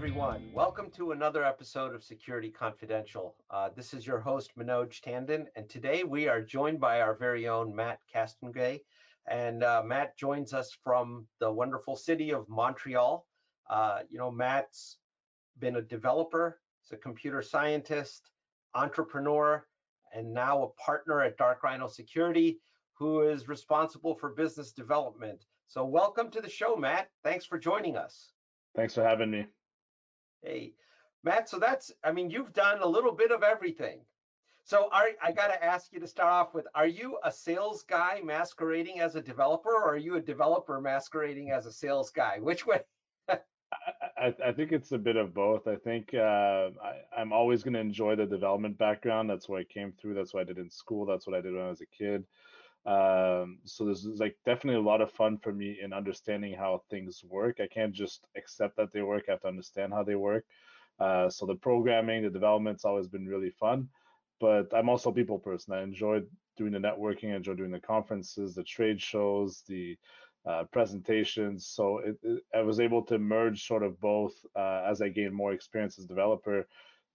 everyone. Welcome to another episode of Security Confidential. Uh, this is your host, Manoj Tandon, and today we are joined by our very own Matt Castonguay. And uh, Matt joins us from the wonderful city of Montreal. Uh, you know, Matt's been a developer, he's a computer scientist, entrepreneur, and now a partner at Dark Rhino Security, who is responsible for business development. So welcome to the show, Matt. Thanks for joining us. Thanks for having me. Hey, Matt, so that's, I mean, you've done a little bit of everything. So are, I got to ask you to start off with, are you a sales guy masquerading as a developer or are you a developer masquerading as a sales guy? Which way? I, I, think it's a bit of both. I think uh, I, am always going to enjoy the development background. That's what I came through. That's what I did in school. That's what I did when I was a kid. Um, so there's like definitely a lot of fun for me in understanding how things work. I can't just accept that they work. I have to understand how they work. Uh, so the programming, the development's always been really fun. But I'm also a people person. I enjoy doing the networking. I enjoy doing the conferences, the trade shows, the uh, presentations. So it, it, I was able to merge sort of both uh, as I gained more experience as a developer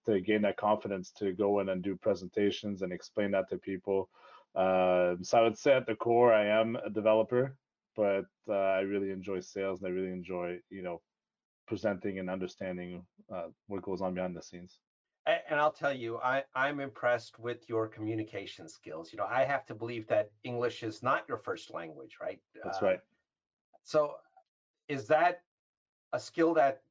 to gain that confidence to go in and do presentations and explain that to people. Uh, so I would say at the core, I am a developer, but uh, I really enjoy sales and I really enjoy, you know, presenting and understanding uh, what goes on behind the scenes. And I'll tell you, I, I'm impressed with your communication skills. You know, I have to believe that English is not your first language, right? That's right. So, is that a skill that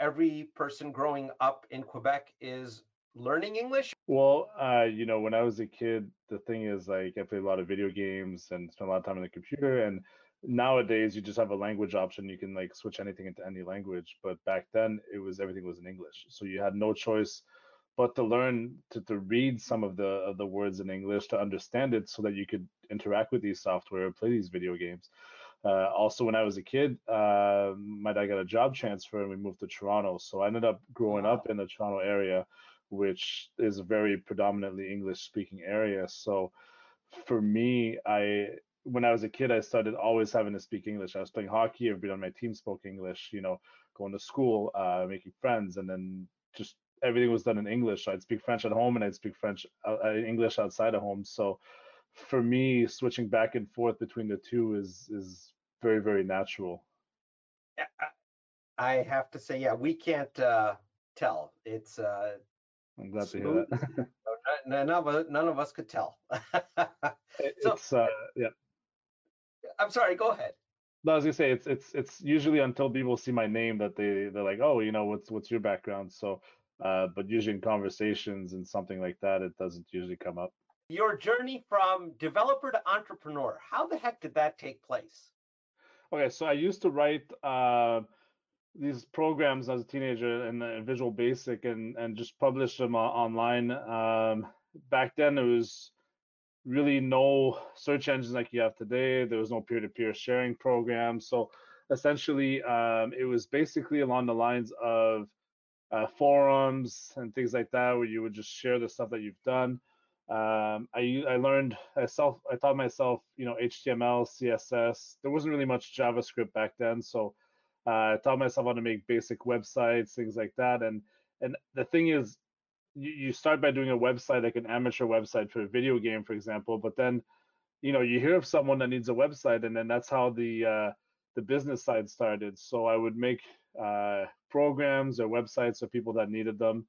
every person growing up in Quebec is learning English? Well, uh, you know, when I was a kid, the thing is like I played a lot of video games and spent a lot of time on the computer. And nowadays, you just have a language option. You can like switch anything into any language. But back then, it was everything was in English, so you had no choice but to learn to, to read some of the of the words in English to understand it, so that you could interact with these software, play these video games. Uh, also, when I was a kid, uh, my dad got a job transfer and we moved to Toronto. So I ended up growing up in the Toronto area which is a very predominantly English speaking area. So for me, I when I was a kid, I started always having to speak English. I was playing hockey, everybody on my team spoke English, you know, going to school, uh, making friends, and then just everything was done in English. I'd speak French at home and I'd speak French, uh, uh English outside of home. So for me, switching back and forth between the two is is very very natural. I have to say, yeah, we can't uh, tell. It's uh, I'm glad to hear that. none, of us, none of us could tell. so, it's uh, yeah. I'm sorry. Go ahead. No, I was gonna say it's it's it's usually until people see my name that they they're like, oh, you know, what's what's your background? So, uh, but usually in conversations and something like that, it doesn't usually come up. Your journey from developer to entrepreneur, how the heck did that take place? Okay, so I used to write. Uh, these programs as a teenager in uh, Visual Basic and and just publish them uh, online. Um, back then, there was really no search engines like you have today. There was no peer-to-peer sharing program. So essentially, um, it was basically along the lines of uh, forums and things like that, where you would just share the stuff that you've done. Um, I I learned I self I taught myself you know HTML, CSS. There wasn't really much JavaScript back then, so uh, taught myself how to make basic websites, things like that. And and the thing is, you, you start by doing a website like an amateur website for a video game, for example. But then, you know, you hear of someone that needs a website, and then that's how the uh, the business side started. So I would make uh, programs or websites for people that needed them.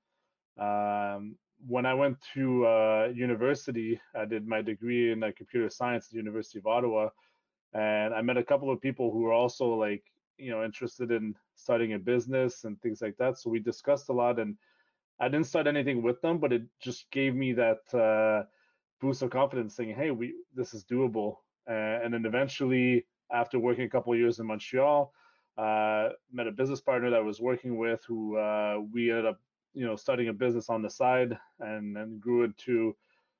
Um, when I went to uh, university, I did my degree in uh, computer science at the University of Ottawa, and I met a couple of people who were also like you know interested in starting a business and things like that. So we discussed a lot and i didn't start anything with them but it just gave me that uh, boost of confidence saying hey we this is doable. Uh, and then eventually after working a couple years in montreal uh, met a business partner that I was working with who uh, we ended up you know starting a business on the side and then grew into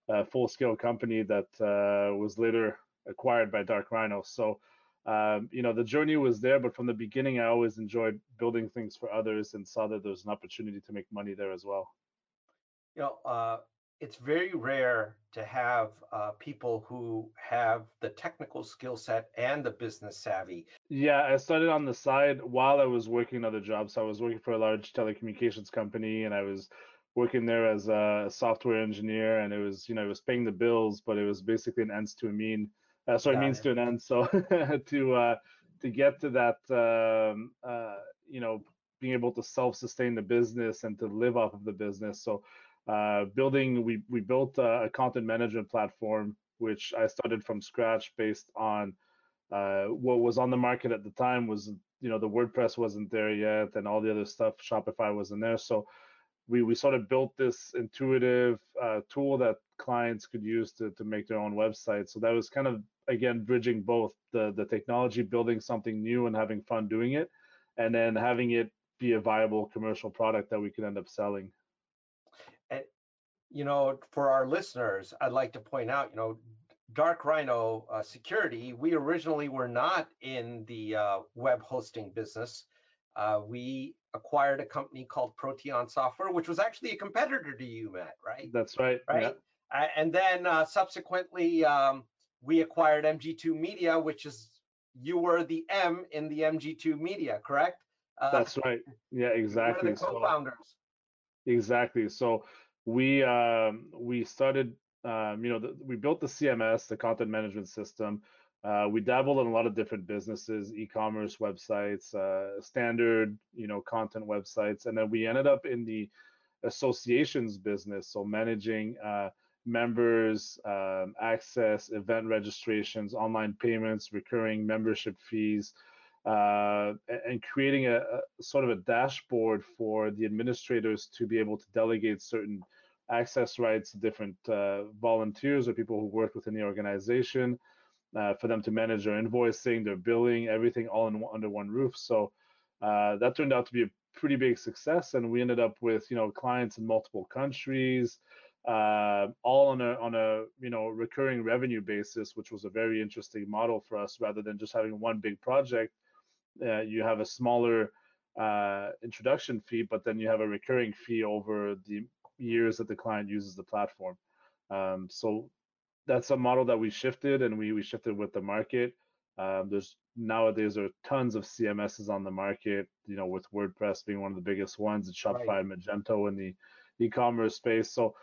a full scale company that uh, was later acquired by dark rhino. So um, you know the journey was there but from the beginning i always enjoyed building things for others and saw that there was an opportunity to make money there as well you know uh, it's very rare to have uh, people who have the technical skill set and the business savvy. Yeah, I started on the side while I was working other jobs. So I was working for a large telecommunications company, and I was working there as a software engineer, and it was you know it was paying the bills, but it was basically an ends to a mean, uh, sorry, means to an end. So to uh, to get to that, um, uh, you know, being able to self-sustain the business and to live off of the business. So uh, building, we we built a, a, content management platform which I started from scratch based on uh, what was on the market at the time was you know the WordPress wasn't there yet and all the other stuff Shopify wasn't there so we we sort of built this intuitive uh, tool that clients could use to to make their own website so that was kind of again bridging both the the technology building something new and having fun doing it and then having it be a viable commercial product that we can end up selling. And you know for our listeners i'd like to point out you know dark rhino uh, security we originally were not in the uh, web hosting business. Uh, we acquired a company called proteon software which was actually a competitor to you matt right? That's right right? Yeah. and then uh, subsequently um, we acquired mg2 media which is you were the m in the mg2 media correct? Uh, that's right. Yeah exactly the co-founders so, Exactly. So we um, we started, um, you know, the, we built the CMS, the content management system. Uh, we dabbled in a lot of different businesses, e-commerce websites, uh, standard, you know, content websites, and then we ended up in the associations business, so managing uh, members, um, access, event registrations, online payments, recurring membership fees, uh, and creating a, a, sort of a dashboard for the administrators to be able to delegate certain access rights to different uh, volunteers or people who work within the organization uh, for them to manage their invoicing, their billing, everything all in, under one roof. So uh, that turned out to be a pretty big success, and we ended up with you know clients in multiple countries. Uh, all on a on a you know recurring revenue basis, which was a very interesting model for us, rather than just having one big project uh, you have a smaller uh, introduction fee, but then you have a recurring fee over the years that the client uses the platform. Um, so that's a model that we shifted, and we we shifted with the market. Um, there's nowadays there are tons of CMSs on the market. You know, with WordPress being one of the biggest ones, and Shopify right. and Magento in the e-commerce space. So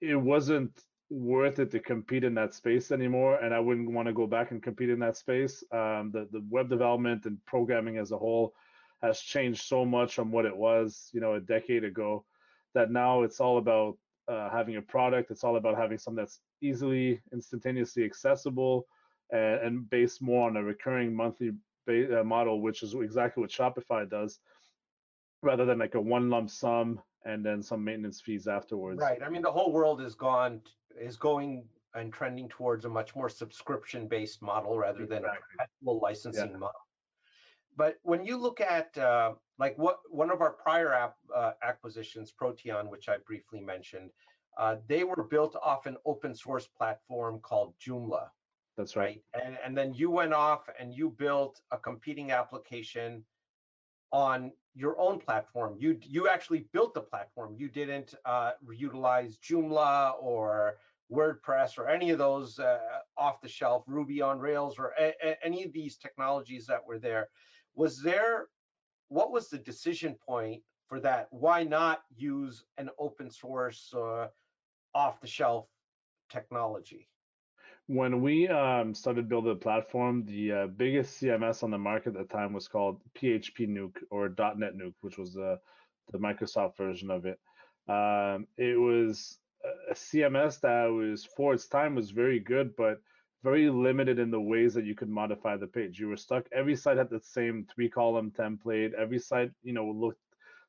it, wasn't worth it to compete in that space anymore and i wouldn't want to go back and compete in that space. Um, the, the web development and programming as a whole has changed so much from what it was you know a decade ago that now it's all about uh, having a product. It's all about having something that's easily instantaneously accessible and, and based more on a recurring monthly ba- uh, model which is exactly what shopify does rather than like a one lump sum and then some maintenance fees afterwards. Right. I mean, the whole world is gone is going and trending towards a much more subscription-based model rather exactly. than a perpetual licensing yeah. model. But when you look at uh, like what one of our prior app, uh, acquisitions, Proteon, which I briefly mentioned, uh, they were built off an open source platform called Joomla. That's right. right. And, and then you went off and you built a competing application on your own platform. You you actually built the platform. You didn't uh, utilize Joomla or WordPress or any of those uh, off the shelf Ruby on Rails or a, a, any of these technologies that were there. Was there what was the decision point for that? Why not use an open source uh, off the shelf technology? When we um, started building the platform, the uh, biggest CMS on the market at the time was called PHP Nuke or .NET Nuke, which was the the Microsoft version of it. Um, it was a CMS that was for its time was very good, but very limited in the ways that you could modify the page. You were stuck. Every site had the same three column template. Every site, you know, looked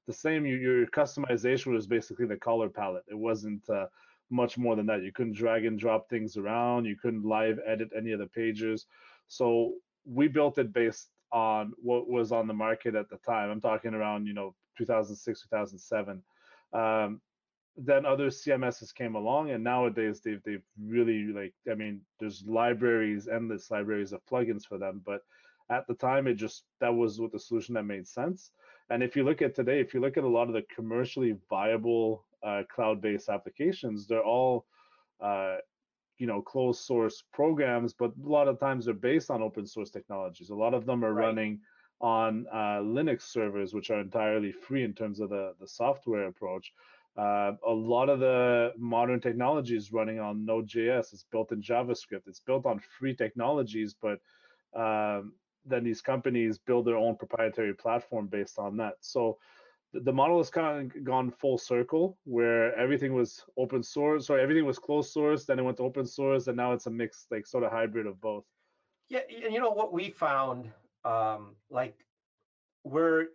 the same. You, your customization was basically the color palette. It wasn't uh, much more than that. You couldn't drag and drop things around. You couldn't live edit any of the pages. So we built it based on what was on the market at the time. I'm talking around, you know, 2006, 2007. Um, then other CMSs came along, and nowadays they've they've really like I mean, there's libraries, endless libraries of plugins for them. But at the time, it just that was what the solution that made sense. And if you look at today, if you look at a lot of the commercially viable uh, cloud-based applications. They're all uh, you know closed source programs, but a lot of times they're based on open source technologies. A lot of them are right. running on uh, Linux servers, which are entirely free in terms of the, the software approach. Uh, a lot of the modern technology is running on Node.js. It's built in JavaScript. It's built on free technologies, but um, then these companies build their own proprietary platform based on that. So the model has kind of gone full circle where everything was open source, so everything was closed source, then it went to open source, and now it's a mixed, like sort of hybrid of both. Yeah, and you know what we found, um, like where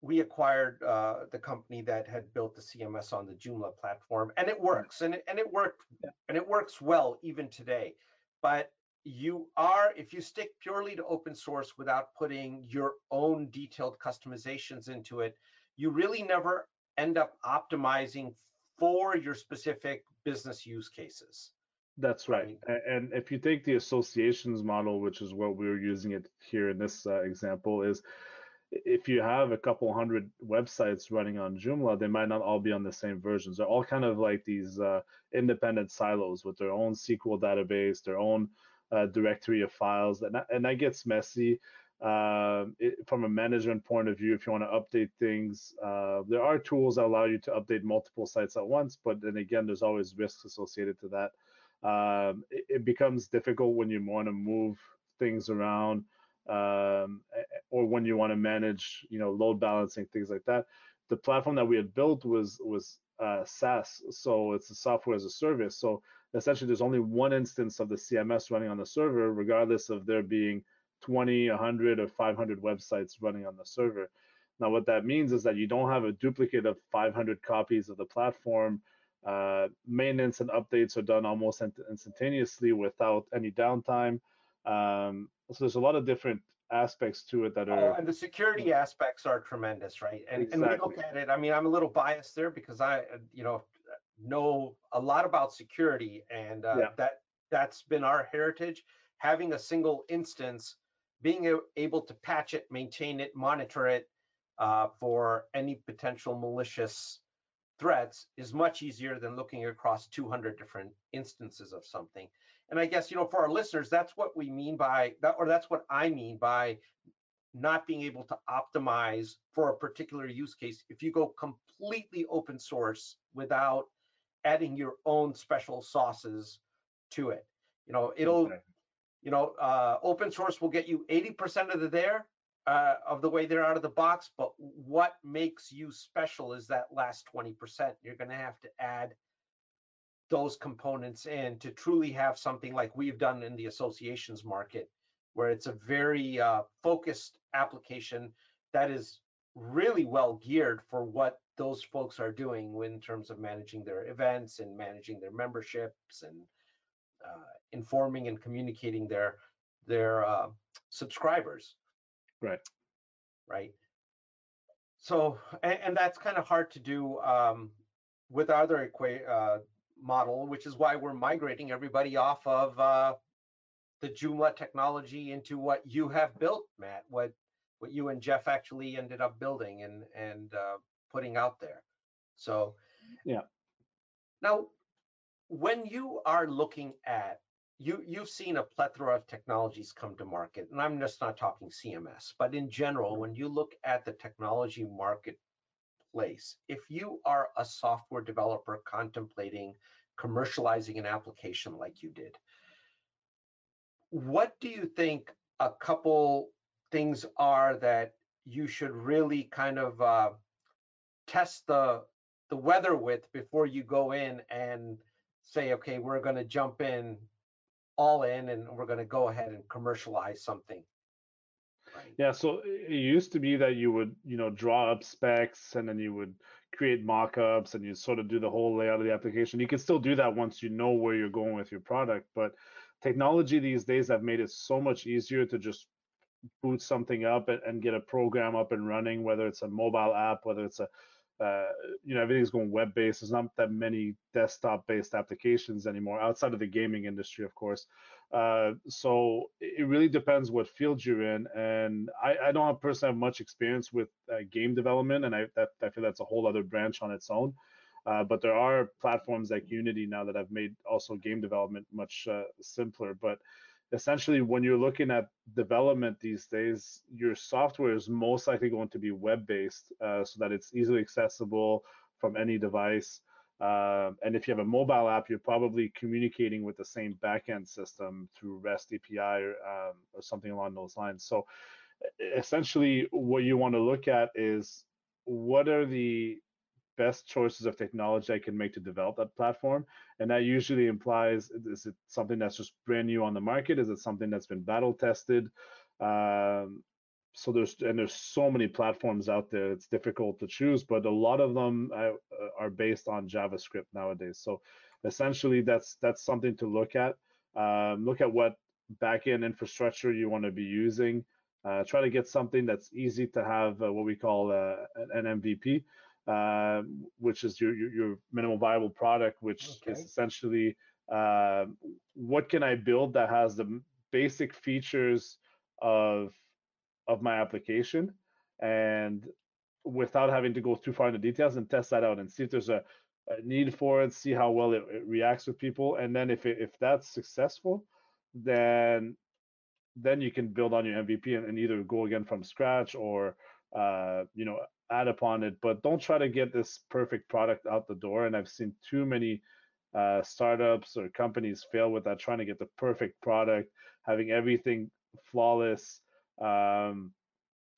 we acquired uh, the company that had built the CMS on the Joomla platform, and it works, and it, and it worked, yeah. and it works well even today. But you are, if you stick purely to open source without putting your own detailed customizations into it, you really never end up optimizing for your specific business use cases. That's right. And if you take the associations model, which is what we are using it here in this uh, example, is if you have a couple hundred websites running on Joomla, they might not all be on the same versions. They're all kind of like these uh, independent silos with their own SQL database, their own uh, directory of files, and that, and that gets messy. Uh, it, from a management point of view, if you want to update things, uh, there are tools that allow you to update multiple sites at once, but then again, there's always risks associated to that. Um, it, it, becomes difficult when you want to move things around um, or when you want to manage, you know, load balancing, things like that. The platform that we had built was was uh, SaaS, so it's a software as a service. So essentially, there's only one instance of the CMS running on the server, regardless of there being 20, 100, or 500 websites running on the server. Now, what that means is that you don't have a duplicate of 500 copies of the platform. Uh, maintenance and updates are done almost instantaneously without any downtime. Um, so there's a lot of different aspects to it that are. Oh, and the security aspects are tremendous, right? And, exactly. and we look at it. I mean, I'm a little biased there because I, you know, know a lot about security, and uh, yeah. that that's been our heritage. Having a single instance being able to patch it, maintain it, monitor it uh, for any potential malicious threats is much easier than looking across 200 different instances of something. And I guess, you know, for our listeners, that's what we mean by that, or that's what I mean by not being able to optimize for a particular use case. If you go completely open source without adding your own special sauces to it, you know, it'll you know, uh, open source will get you 80% of the there uh, of the way they're out of the box, but what makes you special is that last 20%. You're going to have to add those components in to truly have something like we've done in the associations market, where it's a very uh, focused application that is really well geared for what those folks are doing in terms of managing their events and managing their memberships and informing and communicating their their uh, subscribers. Right. Right. So, and, and that's kind of hard to do um, with other equa- uh, model, which is why we're migrating everybody off of uh, the Joomla technology into what you have built, Matt. What what you and Jeff actually ended up building and and uh, putting out there. So, yeah. Now, when you are looking at you you've seen a plethora of technologies come to market and i'm just not talking cms but in general when you look at the technology marketplace if you are a software developer contemplating commercializing an application like you did what do you think a couple things are that you should really kind of uh, test the the weather with before you go in and say, okay, we're going to jump in all in and we're going to go ahead and commercialize something. Right. Yeah, so it used to be that you would, you know, draw up specs and then you would create mock-ups and you sort of do the whole layout of the application. You can still do that once you know where you're going with your product, but technology these days have made it so much easier to just boot something up and, and get a program up and running, whether it's a mobile app, whether it's a uh, you know everything's going web based there's not that many desktop based applications anymore outside of the gaming industry of course. Uh, so it really depends what field you're in and i, I don't personally have much experience with uh, game development and I, that, I feel that's a whole other branch on its own. Uh, but there are platforms like Unity now that have made also game development much uh, simpler. But essentially, when you're looking at development these days, your software is most likely going to be web-based, uh, so that it's easily accessible from any device. Uh, and if you have a mobile app, you're probably communicating with the same backend system through REST API or, um, or something along those lines. So essentially, what you want to look at is what are the best choices of technology I can make to develop that platform. And that usually implies is it something that's just brand new on the market? Is it something that's been battle tested? Um, so there's and there's so many platforms out there it's difficult to choose but a lot of them uh, are based on javascript nowadays so essentially that's that's something to look at um, look at what backend infrastructure you want to be using uh, try to get something that's easy to have uh, what we call uh, an mvp uh, which is your, your, your minimal viable product which okay. is essentially uh, what can i build that has the basic features of of my application and without having to go too far into details and test that out and see if there's a, a need for it, see how well it, it, reacts with people, and then if it, if that's successful, then then you can build on your MVP and, and either go again from scratch or uh, you know add upon it. But don't try to get this perfect product out the door. And I've seen too many uh, startups or companies fail with that, trying to get the perfect product, having everything flawless um,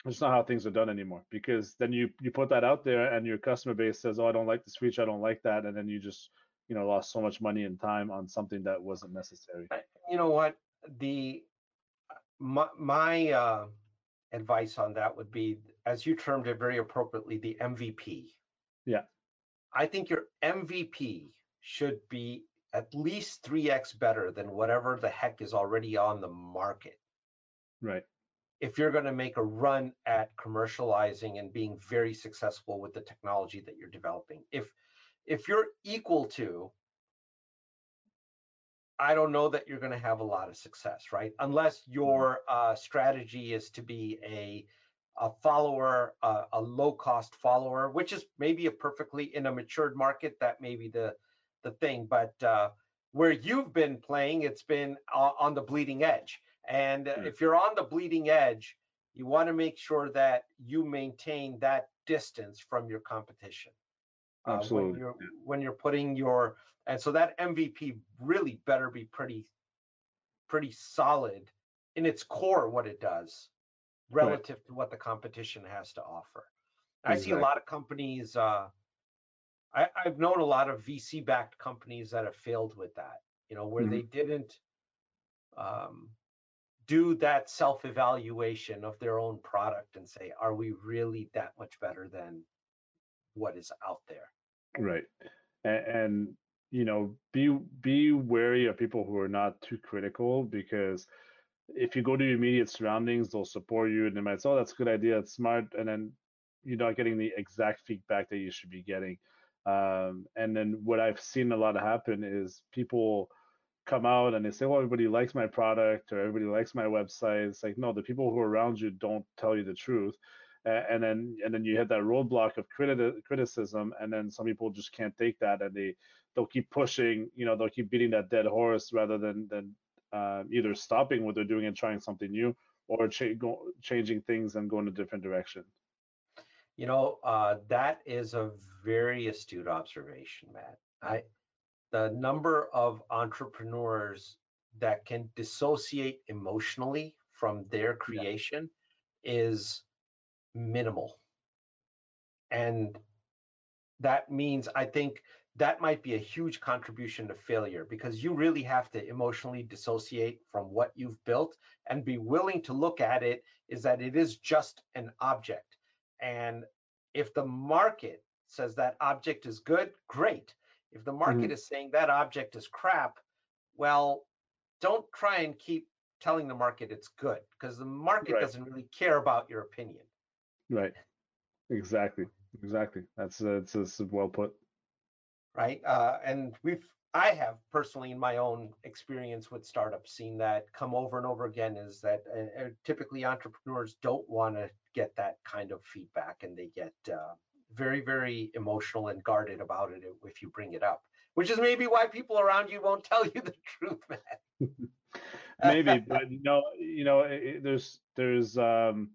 it's not how things are done anymore because then you you put that out there and your customer base says, "Oh, I don't like this feature, I don't like that," and then you just you know lost so much money and time on something that wasn't necessary. You know what? The my, my uh, advice on that would be, as you termed it very appropriately, the MVP. Yeah. I think your MVP should be at least 3x better than whatever the heck is already on the market. Right if you're going to make a run at commercializing and being very successful with the technology that you're developing if if you're equal to i don't know that you're going to have a lot of success right unless your uh, strategy is to be a a follower uh, a low cost follower which is maybe a perfectly in a matured market that may be the the thing but uh, where you've been playing it's been uh, on the bleeding edge and mm. if you're on the bleeding edge, you want to make sure that you maintain that distance from your competition. Absolutely. Uh, when, you're, when you're putting your and so that MVP really better be pretty pretty solid in its core what it does relative right. to what the competition has to offer. Exactly. I see a lot of companies. Uh, I, have known a lot of VC-backed companies that have failed with that. You know, where mm-hmm. they didn't um, do that self evaluation of their own product and say, are we really that much better than what is out there? Right. And you know, be be wary of people who are not too critical because if you go to your immediate surroundings, they'll support you and they might say, oh, that's a good idea, it's smart. And then you're not getting the exact feedback that you should be getting. Um, and then what I've seen a lot happen is people come out and they say, well, everybody likes my product or everybody likes my website. It's like, no, the people who are around you don't tell you the truth. and then and then you hit that roadblock of criti- criticism, and then some people just can't take that, and they they'll keep pushing. You know, they'll keep beating that dead horse rather than than uh, either stopping what they're doing and trying something new, or cha- go, changing things and going a different direction. You know, uh, that is a very astute observation, Matt. I the number of entrepreneurs that can dissociate emotionally from their creation yeah. is minimal. And that means I think that might be a huge contribution to failure because you really have to emotionally dissociate from what you've built and be willing to look at it is that it is just an object. And if the market says that object is good, great. If the market mm-hmm. is saying that object is crap, well, don't try and keep telling the market it's good because the market right. doesn't really care about your opinion. Right. Exactly. Exactly. That's uh, that's well put. Right. Uh, and we've I have personally in my own experience with startups seen that come over and over again is that uh, uh typically entrepreneurs don't want to get that kind of feedback and they get uh, very, very emotional and guarded about it if you bring it up, which is maybe why people around you won't tell you the truth, maybe, but know, you know, it, there's there's um,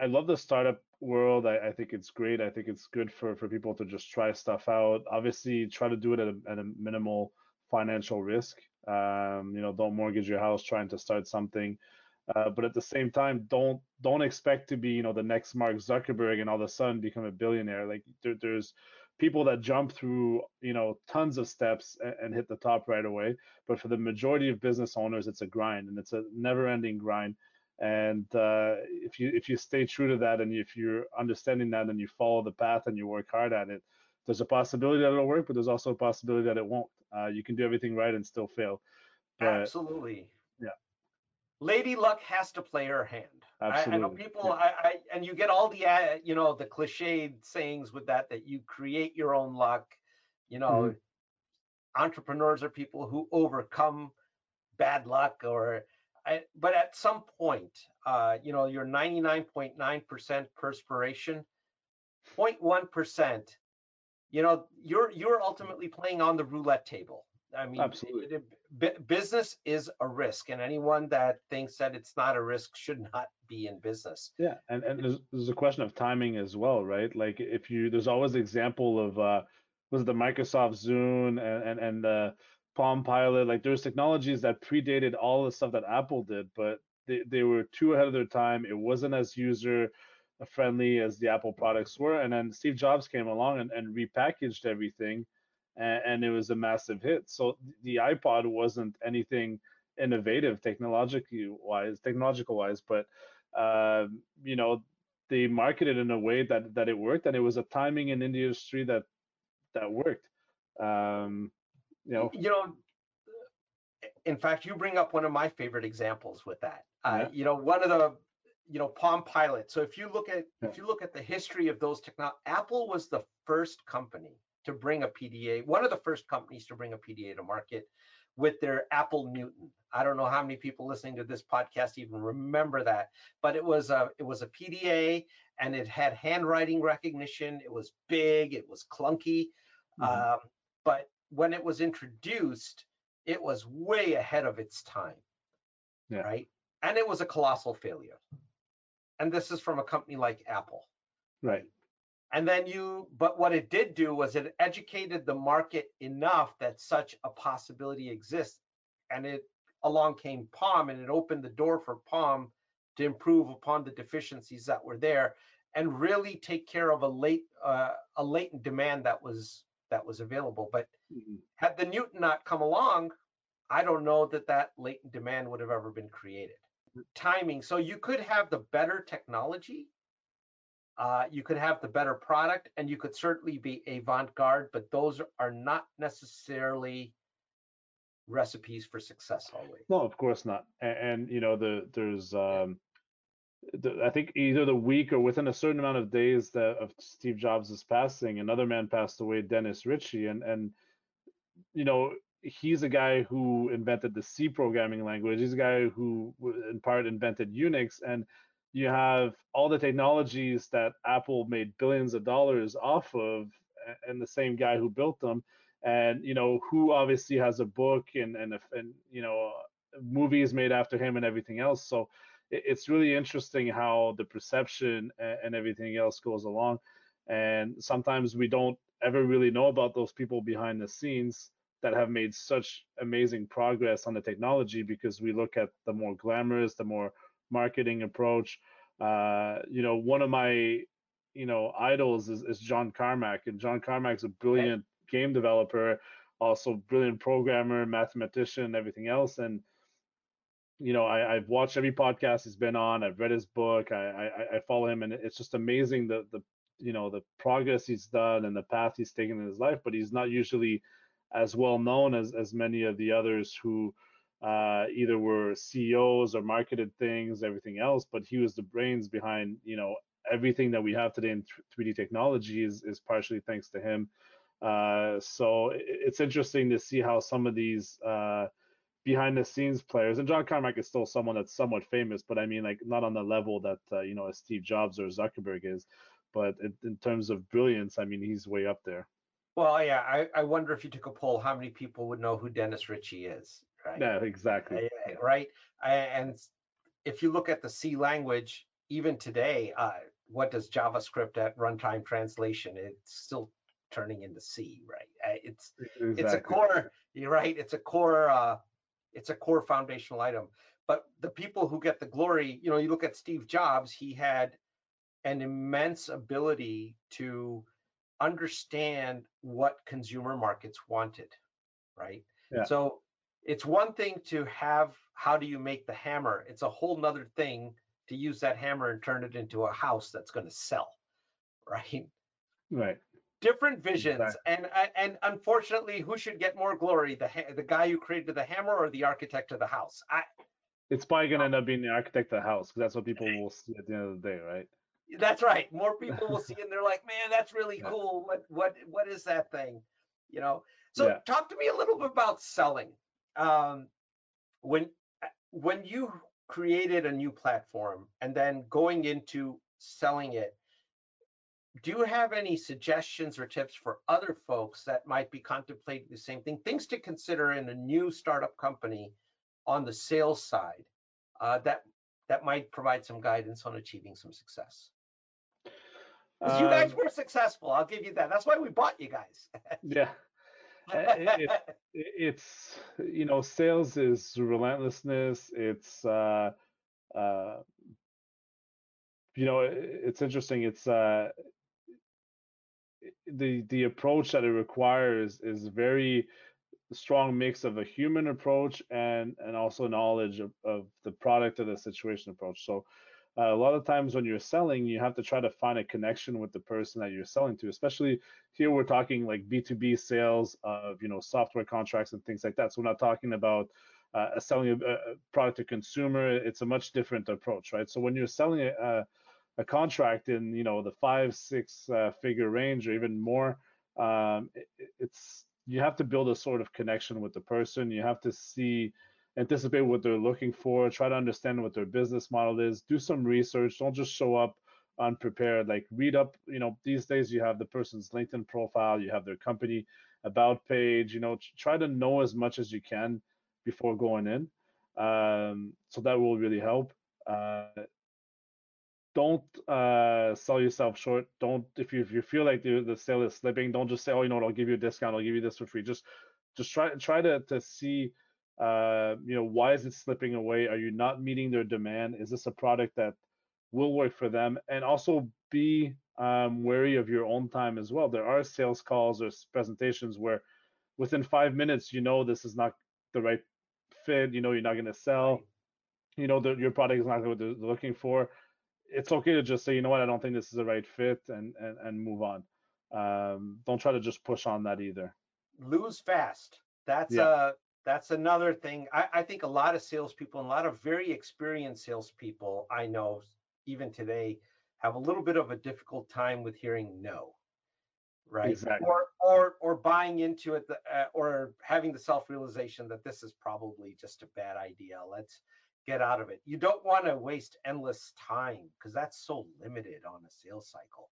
I love the startup world. I, I, think it's great. I think it's good for for people to just try stuff out. Obviously, try to do it at a, at a minimal financial risk. Um, you know, don't mortgage your house trying to start something. Uh, but at the same time, don't don't expect to be you know the next Mark Zuckerberg and all of a sudden become a billionaire. Like there, there's people that jump through you know tons of steps and, and, hit the top right away. But for the majority of business owners, it's a grind and it's a never-ending grind. And uh, if you if you stay true to that and if you're understanding that and you follow the path and you work hard at it, there's a possibility that it'll work, but there's also a possibility that it won't. Uh, you can do everything right and still fail. But, Absolutely. Yeah. Lady Luck has to play her hand. Absolutely. I, I know people, yeah. I, I, and you get all the, uh, you know, the cliched sayings with that, that you create your own luck. You know, mm-hmm. entrepreneurs are people who overcome bad luck or, I, but at some point, uh, you know, you're 99.9% perspiration, 0.1%, you know, you're, you're ultimately playing on the roulette table. I mean, absolutely. business is a risk, and anyone that thinks that it's not a risk should not be in business. Yeah, and and there's, there's a question of timing as well, right? Like if you there's always the example of uh, was the Microsoft Zune and and and the Palm Pilot. Like there's technologies that predated all the stuff that Apple did, but they they were too ahead of their time. It wasn't as user friendly as the Apple products were, and then Steve Jobs came along and, and repackaged everything and, and it was a massive hit. So the iPod wasn't anything innovative technologically wise, technological wise, but uh, you know they marketed in a way that that it worked, and it was a timing in the industry that that worked. Um, you know, you know. In fact, you bring up one of my favorite examples with that. Uh, yeah. You know, one of the you know palm pilot so if you look at yeah. if you look at the history of those technology apple was the first company to bring a PDA, one of the first companies to bring a PDA to market with their Apple Newton. I don't know how many people listening to this podcast even remember that, but it was a it was a PDA and it had handwriting recognition. It was big, it was clunky, mm-hmm. um, but when it was introduced, it was way ahead of its time, yeah. right? And it was a colossal failure. And this is from a company like Apple, right? And then you, but what it did do was it educated the market enough that such a possibility exists. And it along came Palm and it opened the door for Palm to improve upon the deficiencies that were there and really take care of a late uh, a latent demand that was that was available. But mm-hmm. had the Newton not come along, I don't know that that latent demand would have ever been created. Timing. So you could have the better technology uh, you could have the better product and you could certainly be avant-garde, but those are not necessarily recipes for success always. No, of course not. And, and you know, the there's um, I think either the week or within a certain amount of days that of Steve Jobs' passing, another man passed away, Dennis Ritchie, and and you know he's a guy who invented the C programming language. He's a guy who in part invented Unix, and you have all the technologies that Apple made billions of dollars off of, and the same guy who built them, and you know who obviously has a book and and and you know movies made after him and everything else. So it's really interesting how the perception and everything else goes along, and sometimes we don't ever really know about those people behind the scenes that have made such amazing progress on the technology because we look at the more glamorous, the more marketing approach. Uh, you know, one of my you know idols is, is John Carmack, and John Carmack's a brilliant game developer, also brilliant programmer, mathematician, everything else. And you know, I, have watched every podcast he's been on. I've read his book. I, I, I follow him, and it's just amazing the the you know the progress he's done and the path he's taken in his life. But he's not usually as well known as as many of the others who uh, either were CEOs or marketed things, everything else. But he was the brains behind, you know, everything that we have today in 3D technology is, is partially thanks to him. Uh, so it's interesting to see how some of these uh, behind the scenes players, and John Carmack is still someone that's somewhat famous, but I mean, like not on the level that uh, you know Steve Jobs or Zuckerberg is. but it, in terms of brilliance, I mean, he's way up there. Well, yeah, I, I wonder if you took a poll, how many people would know who Dennis Ritchie is, right? Yeah, exactly. Uh, right. And if you look at the C language, even today, uh, what does JavaScript at runtime translation? It's still turning into C, right? Uh, it's exactly. it's a core. You're right. It's a core. Uh, it's a core foundational item. But the people who get the glory, you know, you look at Steve Jobs. He had an immense ability to understand what consumer markets wanted, right? Yeah. So it's one thing to have how do you make the hammer? It's a whole nother thing to use that hammer and turn it into a house that's going to sell, right? Right. Different visions, exactly. and and unfortunately, who should get more glory? The the guy who created the hammer or the architect of the house? I. It's probably going to end up being the architect of the house because that's what people will see at the end of the day, right? That's right. More people will see and they're like, man, that's really yeah. cool. What what what is that thing? You know. So yeah. talk to me a little bit about selling. Um, when when you created a new platform and then going into selling it, do you have any suggestions or tips for other folks that might be contemplating the same thing? Things to consider in a new startup company on the sales side uh, that that might provide some guidance on achieving some success. Um, you guys um, were successful, I'll give you that. That's why we bought you guys. yeah. it, it, it's you know sales is relentlessness it's uh uh you know it's interesting it's uh the the approach that it requires is very strong mix of a human approach and and also knowledge of, of the product or the situation approach so uh, a lot of times when you're selling, you have to try to find a connection with the person that you're selling to. Especially here, we're talking like B2B sales of you know software contracts and things like that. So we're not talking about uh, selling a, a, product to consumer. It's a much different approach, right? So when you're selling a, a contract in you know the five six uh, figure range or even more, um, it, it's you have to build a sort of connection with the person. You have to see anticipate what they're looking for, try to understand what their business model is, do some research. Don't just show up unprepared. Like read up, you know, these days you have the person's LinkedIn profile, you have their company about page, you know, try to know as much as you can before going in. Um, so that will really help. Uh, don't uh, sell yourself short. Don't if you if you feel like the, the sale is slipping, don't just say, oh, you know, I'll give you a discount, I'll give you this for free. Just just try try to to see uh, you know, why is it slipping away? Are you not meeting their demand? Is this a product that will work for them? And also be um, wary of your own time as well. There are sales calls or presentations where within five minutes, you know, this is not the right fit. You know, you're not going to sell. You know, the, your product is not what they're looking for. It's okay to just say, you know what, I don't think this is the right fit, and and, and move on. Um, don't try to just push on that either. Lose fast. That's yeah. uh that's another thing. I, I, think a lot of salespeople and a lot of very experienced salespeople I know, even today, have a little bit of a difficult time with hearing no, right? Exactly. Or or or buying into it, uh, or having the self-realization that this is probably just a bad idea. Let's get out of it. You don't want to waste endless time because that's so limited on a sales cycle.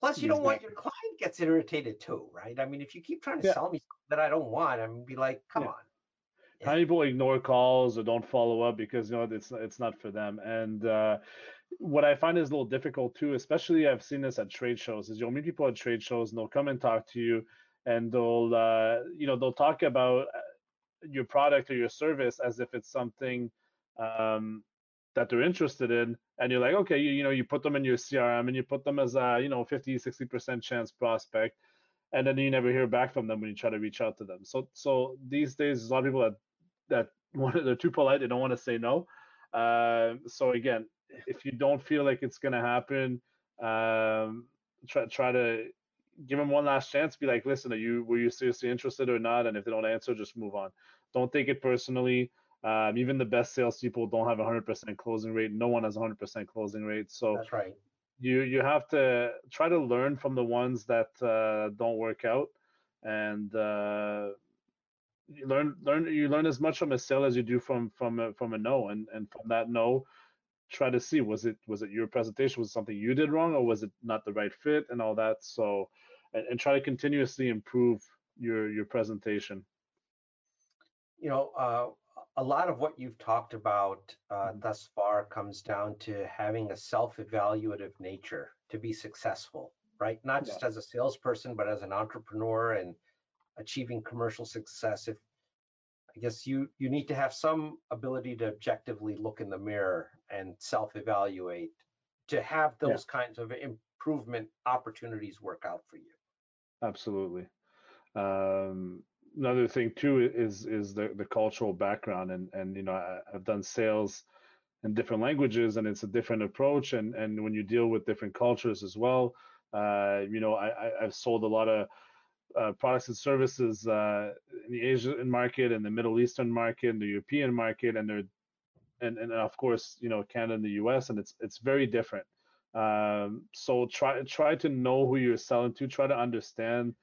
Plus, you don't want your client gets irritated too, right? I mean, if you keep trying to yeah. sell me something that I don't want, I'm mean, be like, come yeah. on. Yeah. How people ignore calls or don't follow up because you know it's it's not for them. And uh, what I find is a little difficult too, especially I've seen this at trade shows, is you'll meet people at trade shows and they'll come and talk to you, and they'll uh, you know they'll talk about uh, your product or your service as if it's something um, that they're interested in and you're like okay you, you know you put them in your crm and you put them as a you know 50 60% chance prospect and then you never hear back from them when you try to reach out to them. So so these days there's a lot of people that that want they're too polite they don't want to say no. Uh, so again if you don't feel like it's going to happen um, try try to give them one last chance be like listen are you were you seriously interested or not? And if they don't answer just move on don't take it personally um, even the best salespeople don't have 100% closing rate. No one has 100% closing rate. So that's right. You you have to try to learn from the ones that uh, don't work out, and uh, you learn learn you learn as much from a sale as you do from from a, from a no, and and from that no, try to see was it was it your presentation was it something you did wrong or was it not the right fit and all that. So and, and try to continuously improve your your presentation. You know, uh, a lot of what you've talked about uh, Mhm. thus far comes down to having a self-evaluative nature to be successful, right? Not Yeah. just as a salesperson, but as an entrepreneur and achieving commercial success. If I guess you you need to have some ability to objectively look in the mirror and self-evaluate to have Yeah. those kinds of improvement opportunities work out for you. Absolutely. Um, another thing too is is the the cultural background and and you know I, I've done sales in different languages and it's a different approach and and when you deal with different cultures as well, uh, you know I, I I've sold a lot of uh, products and services uh, in the Asian market and the Middle Eastern market and the European market and they're and, and of course you know Canada and the US and it's it's very different. Um, so try try to know who you're selling to, try to understand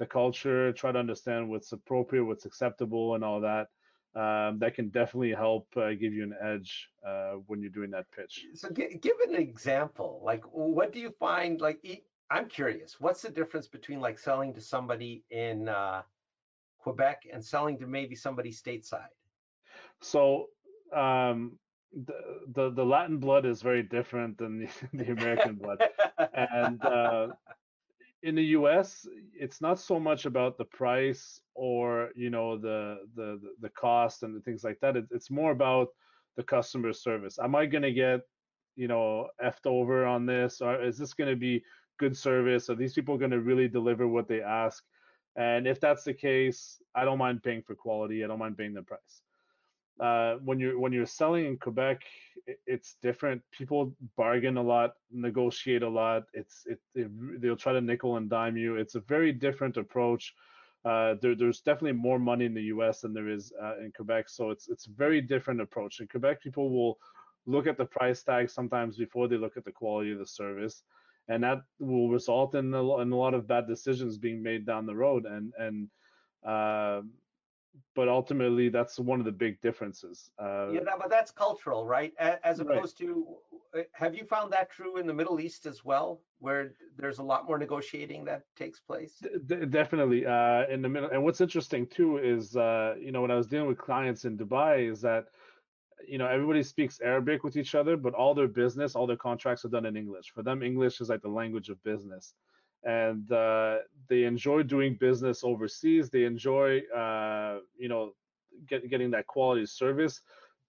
the culture, try to understand what's appropriate, what's acceptable, and all that. Um, that can definitely help uh, give you an edge uh, when you're doing that pitch. So gi- give an example. Like, what do you find? Like, e- I'm curious. What's the difference between like selling to somebody in uh, Quebec and selling to maybe somebody stateside? So um, the, the the Latin blood is very different than the, the American blood, and uh, in the US, it's not so much about the price or you know the the the cost and the things like that. It, it's more about the customer service. Am I going to get you know effed over on this, or is this going to be good service? Are these people going to really deliver what they ask? And if that's the case, I don't mind paying for quality. I don't mind paying the price uh, when you're when you're selling in Quebec, it's different. People bargain a lot, negotiate a lot. It's it, it they'll try to nickel and dime you. It's a very different approach. Uh, there, there's definitely more money in the U.S. than there is uh, in Quebec, so it's it's a very different approach. In Quebec, people will look at the price tag sometimes before they look at the quality of the service, and that will result in a, in a lot of bad decisions being made down the road. And and uh, but ultimately that's one of the big differences. Uh, yeah, but that's cultural, right? As Right. opposed to, uh, have you found that true in the Middle East as well, where there's a lot more negotiating that takes place? d- definitely. Uh, in the middle, and what's interesting too is, uh, you know, when I was dealing with clients in Dubai, is that, you know, everybody speaks Arabic with each other, but all their business, all their contracts are done in English. For them, English is like the language of business, and uh, they enjoy doing business overseas. They enjoy, uh, you know, get, getting that quality service,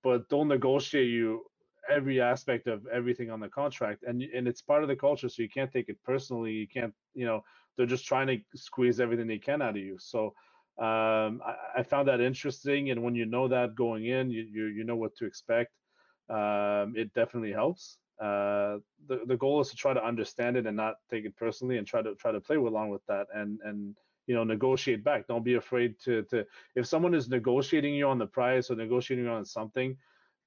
but don't negotiate you every aspect of everything on the contract, and and it's part of the culture, so you can't take it personally. You can't, you know they're just trying to squeeze everything they can out of you. So um, I, I, found that interesting, and when you know that going in, you you, you know what to expect. Um, it definitely helps. Uh, the the goal is to try to understand it and not take it personally, and try to try to play along with that, and and you know negotiate back. Don't be afraid to to if someone is negotiating you on the price or negotiating you on something,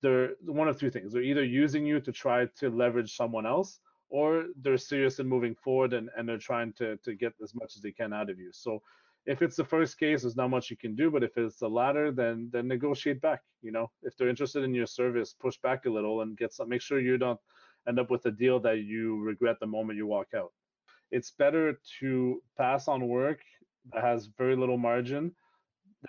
they're one of two things. They're either using you to try to leverage someone else, or they're serious in moving forward and, and they're trying to, to get as much as they can out of you. So if it's the first case, there's not much you can do. But if it's the latter, then then negotiate back. You know, if they're interested in your service, push back a little and get some. Make sure you don't end up with a deal that you regret the moment you walk out. It's better to pass on work that has very little margin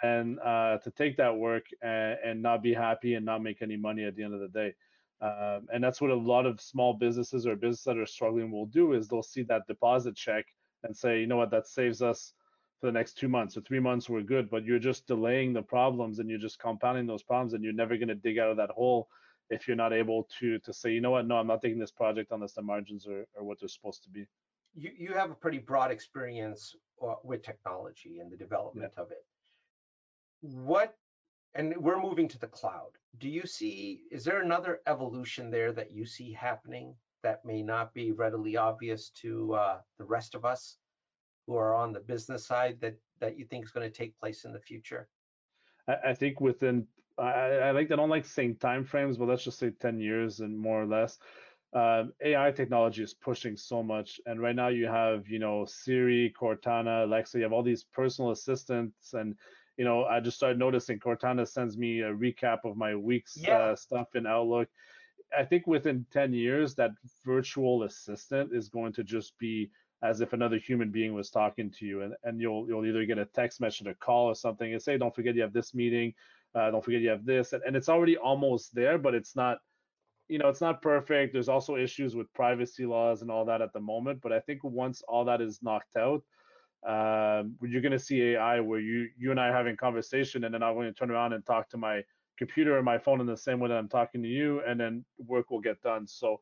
than uh, to take that work and, and not be happy and not make any money at the end of the day. Um, and that's what a lot of small businesses or businesses that are struggling will do is they'll see that deposit check and say, you know what, that saves us for the next two months or three months, we're good. But you're just delaying the problems and you're just compounding those problems, and you're never going to dig out of that hole if you're not able to to say, you know what, no, I'm not taking this project unless the margins are, are what they're supposed to be. You you have a pretty broad experience uh, with technology and the development of it. What and we're moving to the cloud. Do you see, is there another evolution there that you see happening that may not be readily obvious to uh, the rest of us who are on the business side that, that you think is going to take place in the future? I, I think within, I, I like, I don't like saying time frames, but let's just say 10 years and more or less. Um, AI technology is pushing so much, and right now you have, you know, Siri, Cortana, Alexa. You have all these personal assistants, and you know, I just started noticing Cortana sends me a recap of my week's Yeah. uh, stuff in Outlook. I think within 10 years, that virtual assistant is going to just be as if another human being was talking to you, and, and you'll you'll either get a text message, a call, or something, and say, "Don't forget you have this meeting. Uh, don't forget you have this," and, and it's already almost there, but it's not. You know, it's not perfect. There's also issues with privacy laws and all that at the moment. But I think once all that is knocked out, um, you're going to see AI where you you and I are having conversation, and then I'm going to turn around and talk to my computer or my phone in the same way that I'm talking to you, and then work will get done. So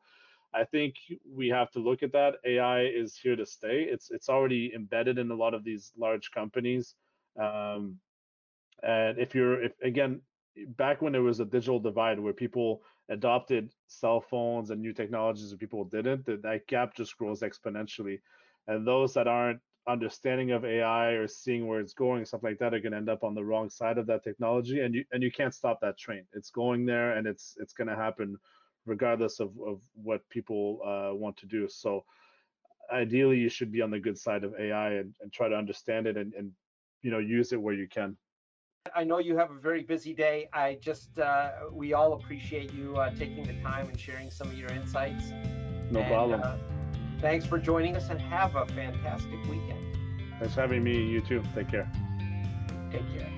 I think we have to look at that. AI is here to stay. It's it's already embedded in a lot of these large companies. Um, and if you're if again back when there was a digital divide where people adopted cell phones and new technologies and people didn't, that, that gap just grows exponentially. And those that aren't understanding of AI or seeing where it's going, stuff like that, are going to end up on the wrong side of that technology, and you and you can't stop that train. It's going there, and it's it's going to happen regardless of of what people uh, want to do. So ideally, you should be on the good side of AI and, and try to understand it and, and you know use it where you can. I know you have a very busy day. I just uh, we all appreciate you uh, taking the time and sharing some of your insights. No and, problem. Uh, Thanks for joining us and have a fantastic weekend. Thanks for having me. You too. Take care. Take care.